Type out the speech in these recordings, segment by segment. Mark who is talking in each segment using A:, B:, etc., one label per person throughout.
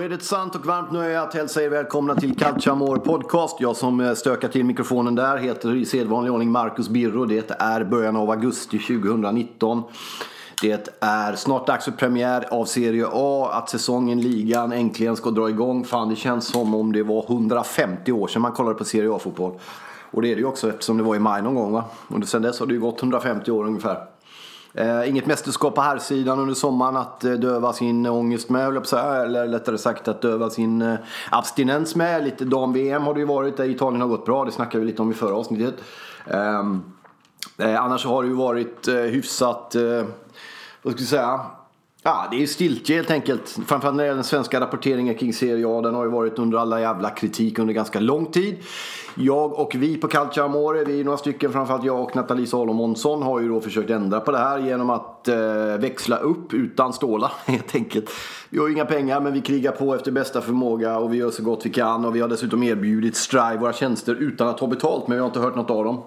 A: Då är det ett sant och varmt nöje att hälsa er välkomna till Calciamore Podcast. Jag som eh, stökar till mikrofonen där heter i sedvanlig ordning Marcus Birro. Det är början av augusti 2019. Det är snart dags för premiär av Serie A, att säsongen, ligan äntligen ska dra igång. Fan, det känns som om det var 150 år sedan man kollade på Serie A-fotboll. Och det är det ju också eftersom det var i maj någon gång va. Och sedan dess har det ju gått 150 år ungefär. Eh, inget mästerskap på här sidan under sommaren att eh, döva sin ångest med, höll jag på att säga. Eller lättare sagt att döva sin eh, abstinens med. Lite dam-VM har det ju varit där Italien har gått bra. Det snackade vi lite om i förra avsnittet. Ehm, eh, annars har det ju varit eh, hyfsat, eh, vad ska jag säga? Ja, det är stiltje helt enkelt. Framförallt när det gäller den svenska rapporteringen kring Serie A. Den har ju varit under alla jävla kritik under ganska lång tid. Jag och vi på Calcia Amore, vi är några stycken, framförallt jag och Nathalie Salomonsson har ju då försökt ändra på det här genom att eh, växla upp utan stålar helt enkelt. Vi har ju inga pengar men vi krigar på efter bästa förmåga och vi gör så gott vi kan och vi har dessutom erbjudit Strive våra tjänster utan att ta betalt men vi har inte hört något av dem.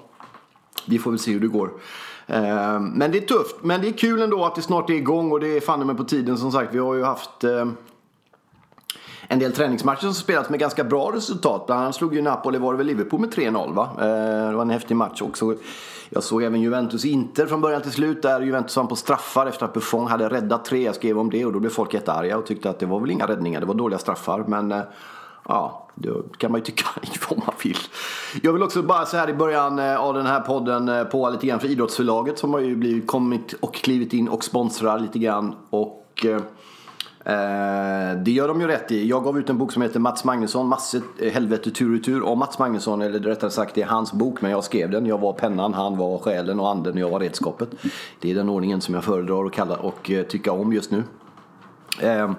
A: Vi får väl se hur det går. Eh, men det är tufft. Men det är kul ändå att det snart är igång och det är fan med på tiden som sagt. Vi har ju haft eh, en del träningsmatcher som spelats med ganska bra resultat. Bland annat slog ju Napoli, var det väl Liverpool med 3-0 va? Eh, det var en häftig match också. Jag såg även Juventus-Inter från början till slut. Där Juventus vann på straffar efter att Buffon hade räddat tre. Jag skrev om det och då blev folk jättearga och tyckte att det var väl inga räddningar. Det var dåliga straffar. Men ja, då kan man ju tycka vad man vill. Jag vill också bara så här i början eh, av den här podden eh, på lite grann för Idrottsförlaget som har ju blivit, kommit och klivit in och sponsrar lite grann. Och eh, eh det gör de ju rätt i. Jag gav ut en bok som heter Mats Magnusson, Masse helvete tur och tur om Mats Magnusson. Eller rättare sagt det är hans bok men jag skrev den. Jag var pennan, han var själen och anden och jag var redskapet. Det är den ordningen som jag föredrar att kalla och eh, tycka om just nu. Eh,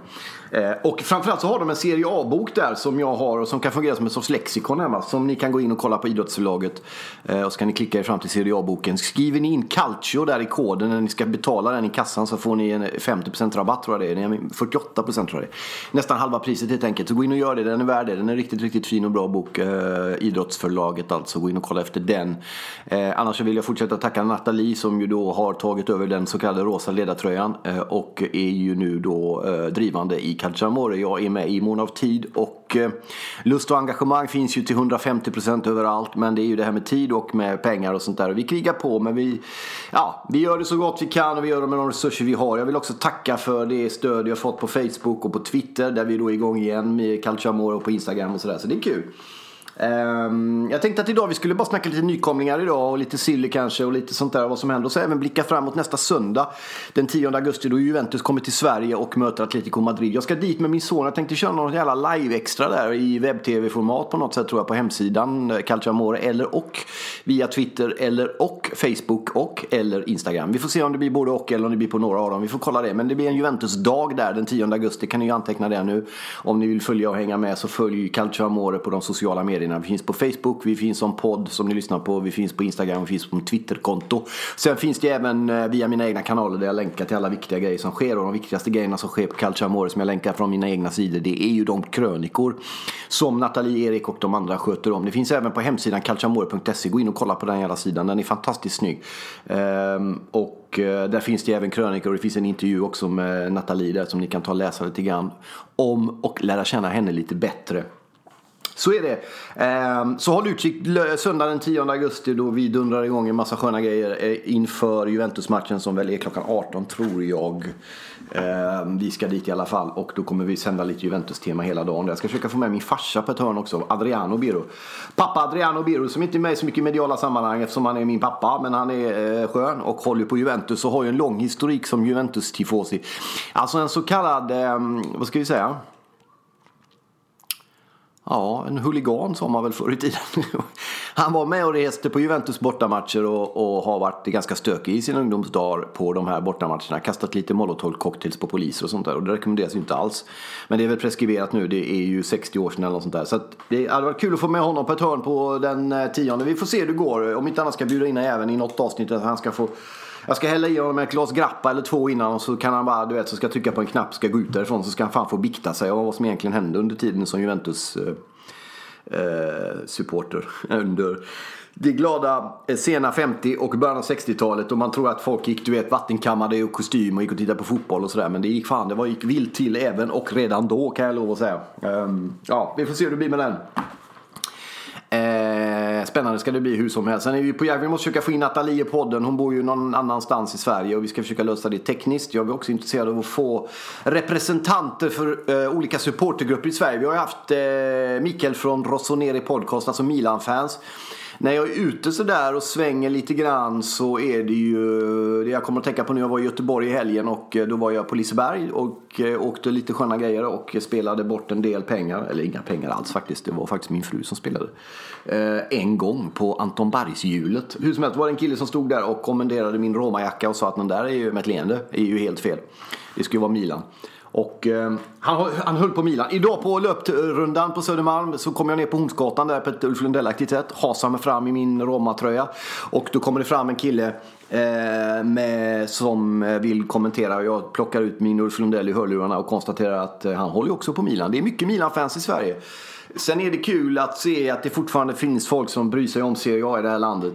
A: Eh, och framförallt så har de en serie A-bok där som jag har och som kan fungera som en sorts lexikon hemma. Som ni kan gå in och kolla på Idrottsförlaget. Eh, och så kan ni klicka er fram till serie A-boken. Skriver ni in Calcio där i koden när ni ska betala den i kassan så får ni en 50% rabatt tror jag det är. 48% tror jag det är. Nästan halva priset helt enkelt. Så gå in och gör det, den är värd det. Den är en riktigt, riktigt fin och bra bok. Eh, idrottsförlaget alltså. Gå in och kolla efter den. Annars så vill jag fortsätta tacka Nathalie som ju då har tagit över den så kallade rosa ledartröjan. Och är ju nu då drivande i Calciamore. Jag är med i mån av tid och eh, lust och engagemang finns ju till 150% överallt. Men det är ju det här med tid och med pengar och sånt där. Och vi krigar på men vi, ja, vi gör det så gott vi kan och vi gör det med de resurser vi har. Jag vill också tacka för det stöd jag fått på Facebook och på Twitter där vi då är igång igen med Calciamore och på Instagram och sådär. Så det är kul. Um, jag tänkte att idag vi skulle bara snacka lite nykomlingar idag och lite silly kanske och lite sånt där vad som händer. Och så även blicka framåt nästa söndag den 10 augusti då Juventus kommer till Sverige och möter Atletico Madrid. Jag ska dit med min son. Jag tänkte köra något jävla live-extra där i webb-tv-format på något sätt tror jag på hemsidan Calciamore, Calcio Amore eller och via Twitter eller och Facebook och eller Instagram. Vi får se om det blir både och eller om det blir på några av dem. Vi får kolla det. Men det blir en Juventus-dag där den 10 augusti. Kan ni ju anteckna det nu. Om ni vill följa och hänga med så följ Calcio Amore på de sociala medierna medierna. Vi finns på Facebook, vi finns som podd som ni lyssnar på, vi finns på Instagram, vi finns på Twitterkonto. Sen finns det även eh, via mina egna kanaler där jag länkar till alla viktiga grejer som sker. Och de viktigaste grejerna som sker på Calcio Amore som jag länkar från mina egna sidor, det är ju de krönikor som Nathalie, Erik och de andra sköter om. Det finns även på hemsidan calciamore.se. Gå in och kolla på den jävla sidan, den är fantastiskt snygg. Ehm, och eh, där finns det även krönikor och det finns en intervju också med Nathalie där som ni kan ta och läsa lite grann om och lära känna henne lite bättre. Så är det. Ehm, så håll utkik söndag den 10 augusti då vi dundrar igång en massa sköna grejer eh, inför Juventus-matchen som väl är klockan 18 tror jag. Ehm, vi ska dit i alla fall och då kommer vi sända lite Juventus-tema hela dagen. Jag ska försöka få med min farsa på ett hörn också, Adriano Biro. Pappa Adriano Biro som inte är med i så mycket mediala sammanhang eftersom han är min pappa. Men han är eh, skön och håller på Juventus och har ju en lång historik som Juventus-tifosi. Alltså en så kallad, ehm, vad ska vi säga? Ja, en huligan sa man väl förr i tiden. Han var med och reste på Juventus bortamatcher och, och har varit ganska stökig i sina ungdomsdagar på de här bortamatcherna. Kastat lite molotovcocktails på poliser och sånt där och det rekommenderas ju inte alls. Men det är väl preskriberat nu, det är ju 60 år sedan eller något sånt där. Så det hade varit kul att få med honom på ett hörn på den eh, tionde. Vi får se hur det går. Om inte annat ska bjuda in även i något avsnitt att han ska få jag ska hälla i honom ett glas grappa eller två innan och så kan han bara, du vet, så ska jag trycka på en knapp, ska gå ut därifrån så ska han fan få bikta sig av vad som egentligen hände under tiden som Juventus eh, eh supporter Under det glada eh, sena 50 och början av 60-talet och man tror att folk gick, du vet, vattenkammade och kostym och gick och tittade på fotboll och sådär. Men det gick fan, det var, gick vilt till även och redan då kan jag lov att säga. Um, ja, vi får se hur det blir med den. Spännande ska det bli hur som helst. Sen är vi på jakt. Vi måste försöka få in Nathalie i podden. Hon bor ju någon annanstans i Sverige och vi ska försöka lösa det tekniskt. Jag är också intresserad av att få representanter för eh, olika supportergrupper i Sverige. Vi har ju haft eh, Mikael från Rossoneri Podcast, alltså Milan-fans när jag är ute sådär och svänger lite grann så är det ju det jag kommer att tänka på nu. Jag var i Göteborg i helgen och eh, då var jag på Liseberg och eh, åkte lite sköna grejer och spelade bort en del pengar. Eller inga pengar alls faktiskt. Det var faktiskt min fru som spelade. Eh, en gång på Anton Bergshjulet. Hur som helst var det en kille som stod där och kommenderade min romajacka och sa att den där är ju med ett leende. är ju helt fel. Det ska ju vara Milan. Och eh, han, han höll på Milan. Idag på löprundan på Södermalm så kom jag ner på Hornsgatan där på ett Ulf Lundell-aktigt sätt. Hasade mig fram i min Roma-tröja. Och då kommer det fram en kille eh, med, som eh, vill kommentera. Jag plockar ut min Ulf Lundell i hörlurarna och konstaterar att eh, han håller också på Milan. Det är mycket Milan-fans i Sverige. Sen är det kul att se att det fortfarande finns folk som bryr sig om Serie A i det här landet.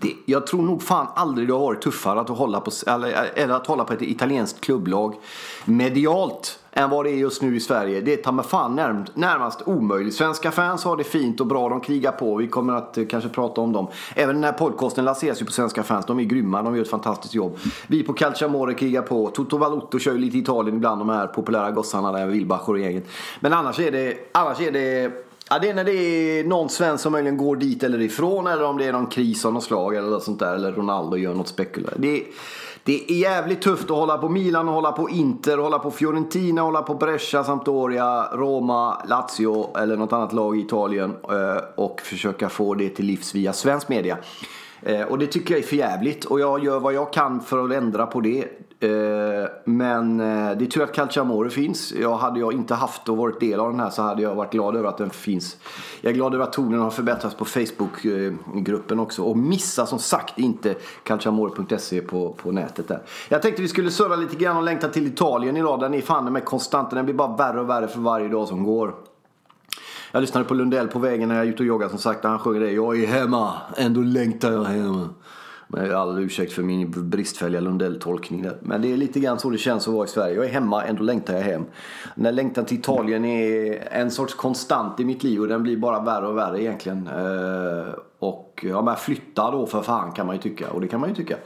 A: Det, jag tror nog fan aldrig det har varit tuffare att hålla på, eller, eller att hålla på ett italienskt klubblag medialt än vad det är just nu i Sverige. Det tar mig fan närmast, närmast omöjligt. Svenska fans har det fint och bra, de krigar på. Vi kommer att eh, kanske prata om dem. Även den här podcasten lanseras ju på svenska fans. De är grymma, de gör ett fantastiskt jobb. Vi på Calciamore krigar på. Toto Valotto kör ju lite Italien ibland, de här populära gossarna där, Wilbacher och gänget. Men annars är det, annars är det Ja, det är när det är någon svensk som möjligen går dit eller ifrån eller om det är någon kris av något slag eller något sånt där. Eller Ronaldo gör något spekulativt. Det, det är jävligt tufft att hålla på Milan, hålla på Inter, hålla på Fiorentina, hålla på Brescia, Sampdoria, Roma, Lazio eller något annat lag i Italien eh, och försöka få det till livs via svensk media. Eh, och det tycker jag är för jävligt och jag gör vad jag kan för att ändra på det. Eh, men eh, det är tur att Calciamore finns. Jag hade jag inte haft och varit del av den här så hade jag varit glad över att den finns. Jag är glad över att tonen har förbättrats på Facebookgruppen också. Och missa som sagt inte calciamore.se på, på nätet där. Jag tänkte vi skulle surra lite grann och längta till Italien idag. Den är fan med konstant. Den blir bara värre och värre för varje dag som går. Jag lyssnade på Lundell på vägen när jag är ute och joggar som sagt. Han sjunger det. Jag är hemma, ändå längtar jag hem. Med all ursäkt för min bristfälliga Lundell-tolkning där. Men det är lite grann så det känns att vara i Sverige. Jag är hemma, ändå längtar jag hem. Den längtan till Italien är en sorts konstant i mitt liv och den blir bara värre och värre egentligen. Eh, och ja, men flytta då för fan kan man ju tycka. Och det kan man ju tycka.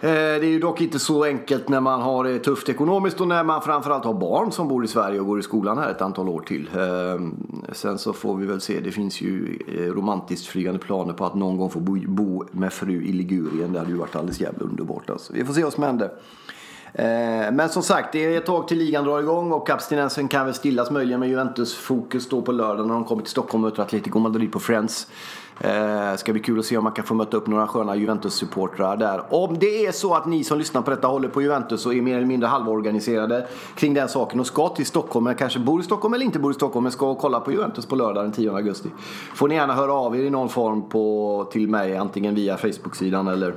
A: Eh, det är ju dock inte så enkelt när man har det tufft ekonomiskt och när man framförallt har barn som bor i Sverige och går i skolan här ett antal år till. Ehm, sen så får vi väl se, det finns ju eh, romantiskt flygande planer på att någon gång få bo med fru i Ligurien. Det hade ju varit alldeles jävla underbart alltså. Vi får se vad som händer. Eh, men som sagt, det är ett tag till ligan drar igång och abstinensen kan väl stillas möjligen med Juventus fokus då på lördag när de kommer till Stockholm och möter Atletico Madrid på Friends. Eh, ska bli kul att se om man kan få möta upp några sköna Juventus-supportrar där. Om det är så att ni som lyssnar på detta håller på Juventus och är mer eller mindre halvorganiserade kring den saken och ska till Stockholm, eller kanske bor i Stockholm eller inte bor i Stockholm, men ska kolla på Juventus på lördag den 10 augusti. Får ni gärna höra av er i någon form på, till mig, antingen via Facebook-sidan eller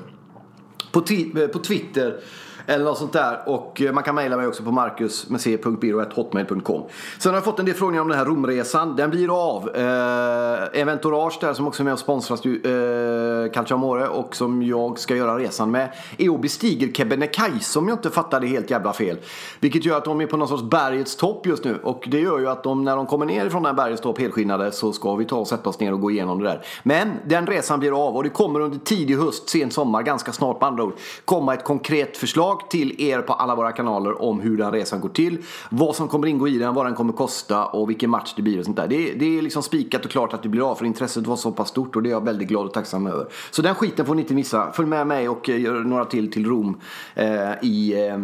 A: på, eh, på Twitter eller något sånt där. Och eh, man kan mejla mig också på marcusmec.biro.hotmail.com. Sen har jag fått en del frågor om den här Romresan. Den blir av. Eh, Eventourage där som också är med och sponsrar eh, Calciamore och som jag ska göra resan med är och bestiger Kebnekaise om jag inte fattade helt jävla fel. Vilket gör att de är på någon sorts bergets topp just nu. Och det gör ju att de, när de kommer ner ifrån den här bergets topp helskinnade så ska vi ta och sätta oss ner och gå igenom det där. Men den resan blir av och det kommer under tidig höst, sen sommar, ganska snart på andra ord, komma ett konkret förslag förslag till er på alla våra kanaler om hur den resan går till. Vad som kommer ingå i den, vad den kommer kosta och vilken match det blir och sånt där. Det, det är liksom spikat och klart att det blir av för intresset var så pass stort och det är jag väldigt glad och tacksam över. Så den skiten får ni inte missa. Följ med mig och eh, gör några till till Rom eh, i, eh,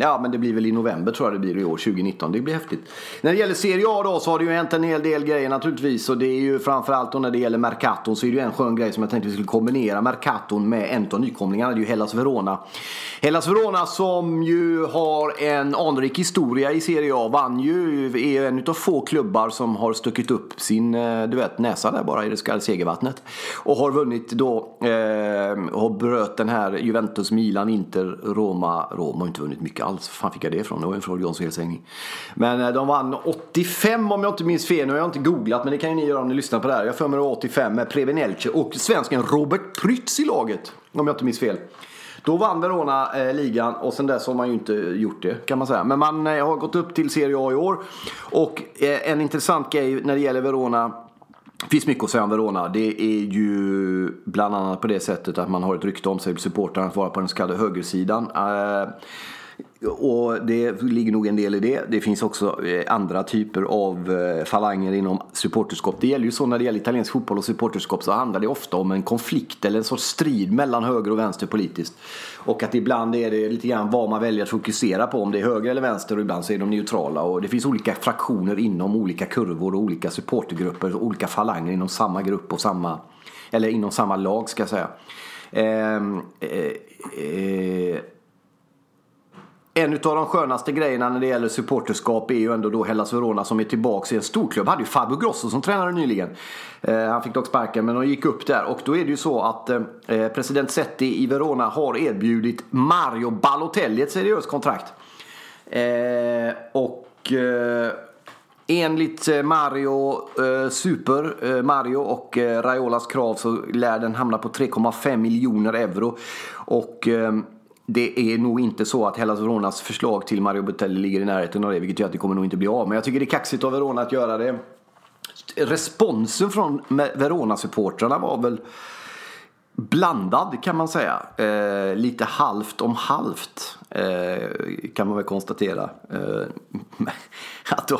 A: ja men det blir väl i november tror jag det blir i år, 2019. Det blir häftigt. När det gäller Serie A då så har det ju hänt en hel del grejer naturligtvis och det är ju framförallt då när det gäller Mercaton så är det ju en skön grej som jag tänkte vi skulle kombinera Mercaton med en av nykomlingarna. Det är ju Hellas Verona. Hellas Verona Verona som ju har en anrik historia i Serie A vann ju, är en av få klubbar som har stuckit upp sin eh, du vet, näsa där bara i det så segervattnet. Och har vunnit då, eh, och bröt den här Juventus, Milan, Inter, Roma. Roma har inte vunnit mycket alls. Var fan fick jag det ifrån? Det var en fråga Johns felsägning. Men eh, de vann 85 om jag inte minns fel. Nu har jag inte googlat men det kan ju ni göra om ni lyssnar på det här. Jag för mig 85 med Prevenelce och svensken Robert Prytz i laget. Om jag inte minns fel. Då vann Verona eh, ligan och sen dess har man ju inte gjort det kan man säga. Men man eh, har gått upp till Serie A i år. Och eh, en intressant grej när det gäller Verona det finns mycket att säga om Verona. Det är ju bland annat på det sättet att man har ett rykte om sig, supportrarna, att vara på den så kallade högersidan. Eh, och det ligger nog en del i det. Det finns också eh, andra typer av eh, falanger inom supporterskap. Det gäller ju så när det gäller italiensk fotboll och supporterskap så handlar det ofta om en konflikt eller en sorts strid mellan höger och vänster politiskt. Och att ibland är det lite grann vad man väljer att fokusera på. Om det är höger eller vänster och ibland så är de neutrala. Och det finns olika fraktioner inom olika kurvor och olika supportergrupper och olika falanger inom samma grupp och samma, eller inom samma lag ska jag säga. Ehm, eh, eh, eh, en av de skönaste grejerna när det gäller supporterskap är ju ändå då Hellas Verona som är tillbaka i en storklubb. Hade ju Fabio Grosso som tränare nyligen. Eh, han fick dock sparken men de gick upp där och då är det ju så att eh, president Setti i Verona har erbjudit Mario Balotelli ett seriöst kontrakt. Eh, och eh, Enligt eh, Mario eh, Super, eh, Mario och eh, Raiolas krav så lär den hamna på 3,5 miljoner euro. Och eh, det är nog inte så att Hellas Veronas förslag till Mario Botelli ligger i närheten av det, vilket gör att det kommer nog inte bli av. Men jag tycker det är kaxigt av Verona att göra det. Responsen från Verona-supportrarna var väl blandad kan man säga. Eh, lite halvt om halvt eh, kan man väl konstatera. Eh, att de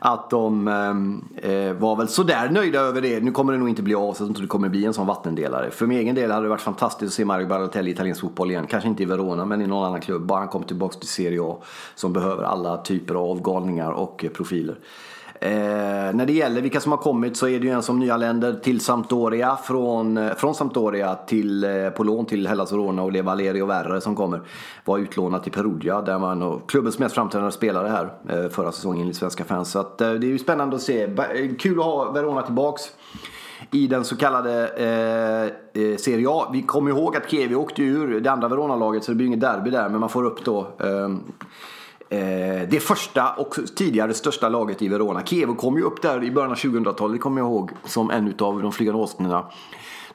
A: att de eh, eh, var väl sådär nöjda över det. Nu kommer det nog inte bli av, så jag tror det kommer bli en sån vattendelare. För min egen del hade det varit fantastiskt att se Mario Balotelli i italiensk fotboll igen. Kanske inte i Verona, men i någon annan klubb. Bara han kommer tillbaka till Serie A. Som behöver alla typer av galningar och eh, profiler. Eh, när det gäller vilka som har kommit så är det ju en som nyanländer till Sampdoria. Från, eh, från Sampdoria till, eh, på lån till Hellas Verona och det är Valerio Verre som kommer. Var utlånad till Perugia där man var klubbens mest framträdande spelare här eh, förra säsongen enligt svenska fans. Så att, eh, det är ju spännande att se. Eh, kul att ha Verona tillbaks i den så kallade eh, eh Serie A. Vi kommer ihåg att Kevi åkte ur det andra Verona-laget så det blir inget derby där men man får upp då Eh, Eh, det första och tidigare största laget i Verona. Kevo kom ju upp där i början av 2000-talet, kommer jag ihåg, som en av de flygande åsnorna.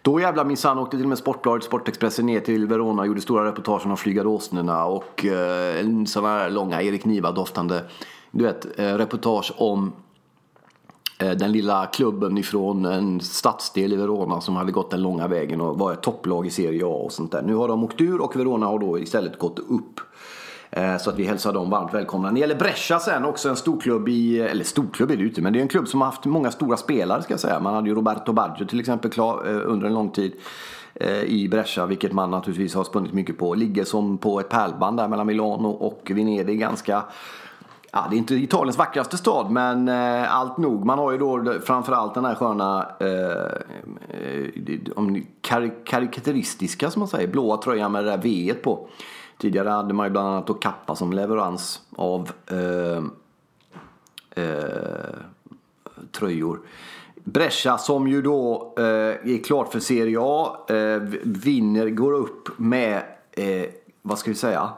A: Då jävlar minsann åkte till och med Sportbladet, Sportexpressen ner till Verona och gjorde stora reportage om de flygande åsnorna och eh, sådana här långa Erik Niva-doftande du vet, eh, reportage om eh, den lilla klubben ifrån en stadsdel i Verona som hade gått den långa vägen och var ett topplag i Serie A och sånt där. Nu har de åkt ur och Verona har då istället gått upp. Eh, så att vi hälsar dem varmt välkomna. När det gäller Brescia sen, också en storklubb i, eller storklubb är det ju inte, men det är en klubb som har haft många stora spelare ska jag säga. Man hade ju Roberto Baggio till exempel klar, eh, under en lång tid eh, i Brescia, vilket man naturligtvis har spunnit mycket på. Ligger som på ett pärlband där mellan Milano och Venedig ganska Ja, det är inte Italiens vackraste stad, men eh, allt nog. Man har ju då framförallt den här sköna, eh, kar karikateristiska som man säger, blåa tröjan med det där V på. Tidigare hade man ju bland annat då Kappa som leverans av eh, eh, tröjor. Brescia som ju då eh, är klart för Serie A, eh, vinner, går upp med, eh, vad ska vi säga?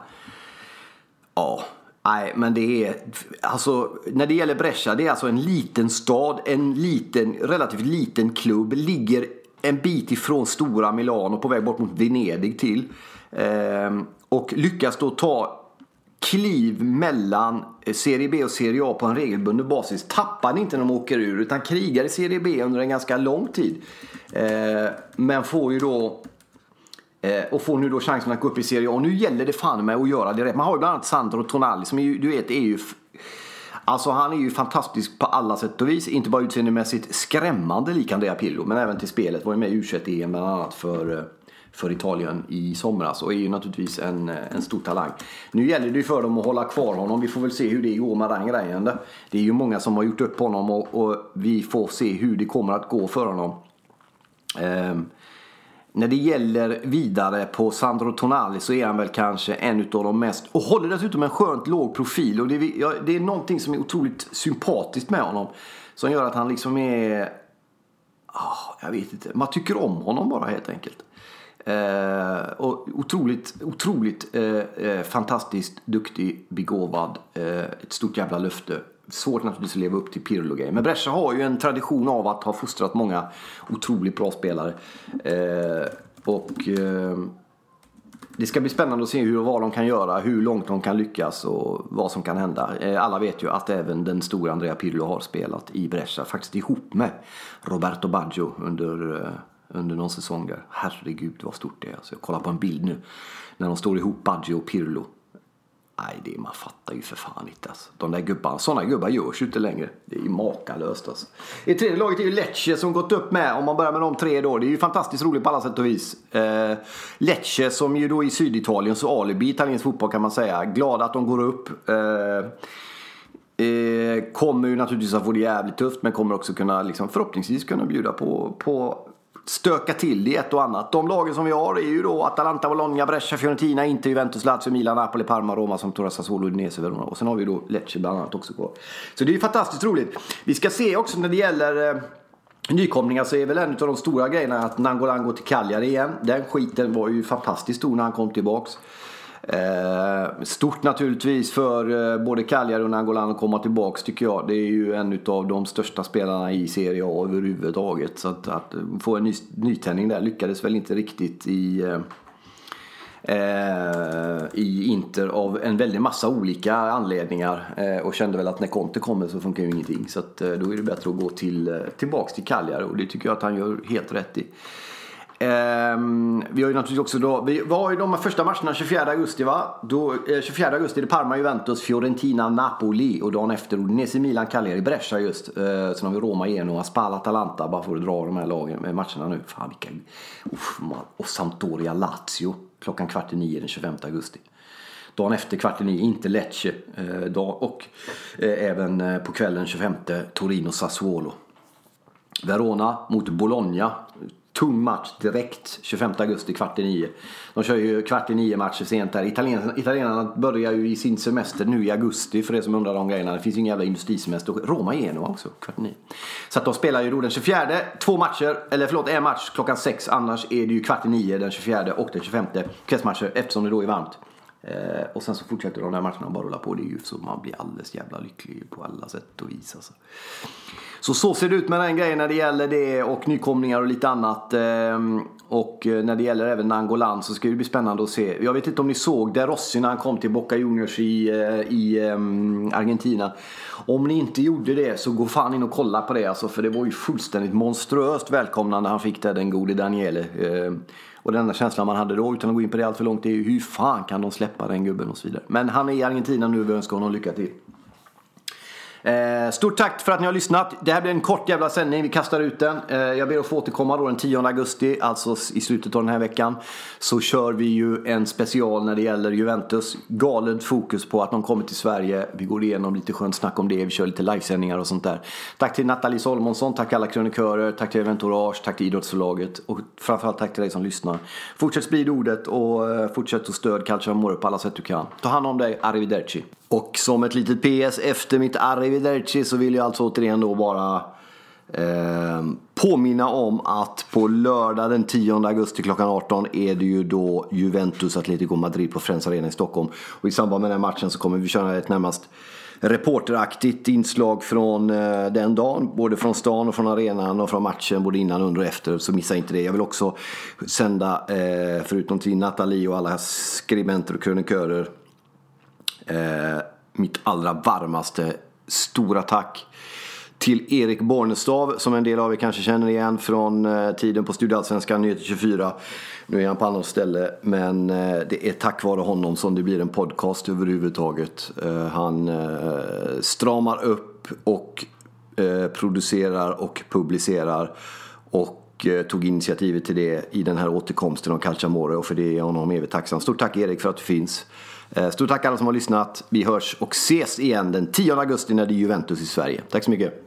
A: Ja, nej men det är, alltså när det gäller Brescia, det är alltså en liten stad, en liten, relativt liten klubb, ligger en bit ifrån stora Milano på väg bort mot Venedig till. Eh, och lyckas då ta kliv mellan eh, Serie B och Serie A på en regelbunden basis. Tappar inte när de åker ur utan krigar i Serie B under en ganska lång tid. Eh, men får ju då eh, och får nu då chansen att gå upp i Serie A. Och nu gäller det fan med att göra det rätt. Man har ju bland annat Sandro Tonali som ju, du vet är ju Alltså han är ju fantastisk på alla sätt och vis. Inte bara utseendemässigt skrämmande lik Andrea Pirlo men även till spelet. Var ju med i U21-EM bland annat för eh, för Italien i somras och är ju naturligtvis en, eh, en stor talang. Nu gäller det ju för dem att hålla kvar honom. Vi får väl se hur det går med den grejen. Det är ju många som har gjort upp honom och, och vi får se hur det kommer att gå för honom. Um, när det gäller vidare på Sandro Tonali så är han väl kanske en av de mest och håller dessutom en skönt låg profil och det är, ja, det är någonting som är otroligt sympatiskt med honom. Som gör att han liksom är... Oh, jag vet inte. Man tycker om honom bara helt enkelt. Eh, och otroligt, otroligt eh, eh fantastiskt duktig, begåvad. Eh, ett stort jävla löfte. Svårt naturligtvis att leva upp till Pirlo Men Brescia har ju en tradition av att ha fostrat många otroligt bra spelare. Eh, och eh, det ska bli spännande att se hur och vad de kan göra, hur långt de kan lyckas och vad som kan hända. Eh, alla vet ju att även den stora Andrea Pirlo har spelat i Brescia, faktiskt ihop med Roberto Baggio under eh, under någon säsong där. Herregud vad stort det är. Alltså, jag kollar på en bild nu när de står ihop, Baggio och Pirlo. Nej, det man fattar ju för fan inte alltså. De där gubbarna, sådana gubbar görs ju inte längre. Det är ju makalöst alltså. I tredje laget är ju Lecce som gått upp med, om man börjar med de tre då. Det är ju fantastiskt roligt på alla sätt och vis. Eh, Lecce som ju då i Syditalien så alibi italiensk fotboll kan man säga. Glada att de går upp. Eh, eh, kommer ju naturligtvis att få det jävligt tufft men kommer också kunna liksom, förhoppningsvis kunna bjuda på, på stöka till det ett och annat. De lagen som vi har är ju då Atalanta, Bologna, Brescia, Fiorentina, Inter, Juventus, Lazio, Milan, Napoli, Parma, Roma, som Torres, Sassuolo, Udinese, Verona. Och sen har vi då Lecce bland annat också kvar. Så det är ju fantastiskt roligt. Vi ska se också när det gäller eh, nykomlingar så är väl en av de stora grejerna att Nangolan går till Cagliari igen. Den skiten var ju fantastiskt stor när han kom tillbaks. Eh, stort naturligtvis för eh, både Cagliari och Nangolan att komma tillbaks tycker jag. Det är ju en av de största spelarna i Serie A överhuvudtaget. Så att, att få en ny, nytändning där lyckades väl inte riktigt i eh, eh, i Inter av en väldig massa olika anledningar. Eh, och kände väl att när Conte kommer så funkar ju ingenting. Så att, eh, då är det bättre att gå till, eh, tillbaks till Cagliari och det tycker jag att han gör helt rätt i ehm, vi har ju naturligtvis också då, vi var ju de första matcherna 24 augusti va? Då, eh, 24 augusti är det Parma, Juventus, Fiorentina, Napoli och dagen efter Udinese, Milan, Cagliari, Brescia just. Eh, sen har vi Roma, Genoa, Spal, Atalanta bara för att dra de här lagen med matcherna nu. Fan vilka, uff, och Sampdoria, Lazio klockan kvart i nio den 25 augusti. Dagen efter kvart i nio, inte Lecce. Eh, och eh, även eh, på kvällen 25 Torino Sassuolo. Verona mot Bologna. Tung match direkt 25 augusti kvart i nio. De kör ju kvart i nio matcher sent där. Italienarna, italienarna börjar ju i sin semester nu i augusti för det som undrar de grejerna. Det finns ju ingen jävla industrisemester. Roma Genoa också kvart i nio. Så att de spelar ju då den 24, två matcher, eller förlåt en match klockan sex. Annars är det ju kvart i nio den 24 och den 25 kvällsmatcher eftersom det då är varmt. Eh, och sen så fortsätter de där matcherna bara rulla på. Det är ju så man blir alldeles jävla lycklig på alla sätt och vis. Alltså. Så så ser det ut med den grejen när det gäller det och nykomlingar och lite annat. Ehm, eh, och när det gäller även Nangolan så ska det bli spännande att se. Jag vet inte om ni såg där Rossi när han kom till Boca Juniors i, eh, i um, Argentina. Om ni inte gjorde det så gå fan in och kolla på det alltså, för det var ju fullständigt monstruöst välkomnande han fick där, den gode Daniele. Eh, och den enda känslan man hade då, utan att gå in på det allt för långt, är ju hur fan kan de släppa den gubben och så vidare. Men han är i Argentina nu, och vi önskar honom lycka till. Eh, stort tack för att ni har lyssnat. Det här blir en kort jävla sändning. Vi kastar ut den. Eh, jag ber att få återkomma då den 10 augusti, alltså i slutet av den här veckan. Så kör vi ju en special när det gäller Juventus. Galet fokus på att de kommer till Sverige. Vi går igenom lite skönt snack om det. Vi kör lite livesändningar och sånt där. Tack till Nathalie Solmonsson, tack alla krönikörer, tack till Eventorage, tack till Idrottsförlaget och framförallt tack till dig som lyssnar. Fortsätt sprida ordet och eh, fortsätt att stöd Calcio Amore på alla sätt du kan. Ta hand om dig, arrivederci. Och som ett litet PS efter mitt arrivederci så vill jag alltså återigen då bara eh, påminna om att på lördag den 10 augusti klockan 18 är det ju då Juventus Atletico Madrid på Friends Arena i Stockholm. Och i samband med den matchen så kommer vi köra ett närmast reporteraktigt inslag från eh, den dagen. Både från stan och från arenan och från matchen både innan, under och efter. Så missa inte det. Jag vill också sända, eh, förutom till Nathalie och alla skribenter och krönikörer Eh, mitt allra varmaste stora tack till Erik Bornestav som en del av er kanske känner igen från eh, tiden på Studieallsvenskan Nyheter 24. Nu är han på annat ställe men eh, det är tack vare honom som det blir en podcast överhuvudtaget. Eh, han eh, stramar upp och eh, producerar och publicerar och eh, tog initiativet till det i den här återkomsten av Calciamore och för det är jag honom evigt tacksam. Stort tack Erik för att du finns. Eh, stort tack alla som har lyssnat. Vi hörs och ses igen den 10 augusti när det är Juventus i Sverige. Tack så mycket.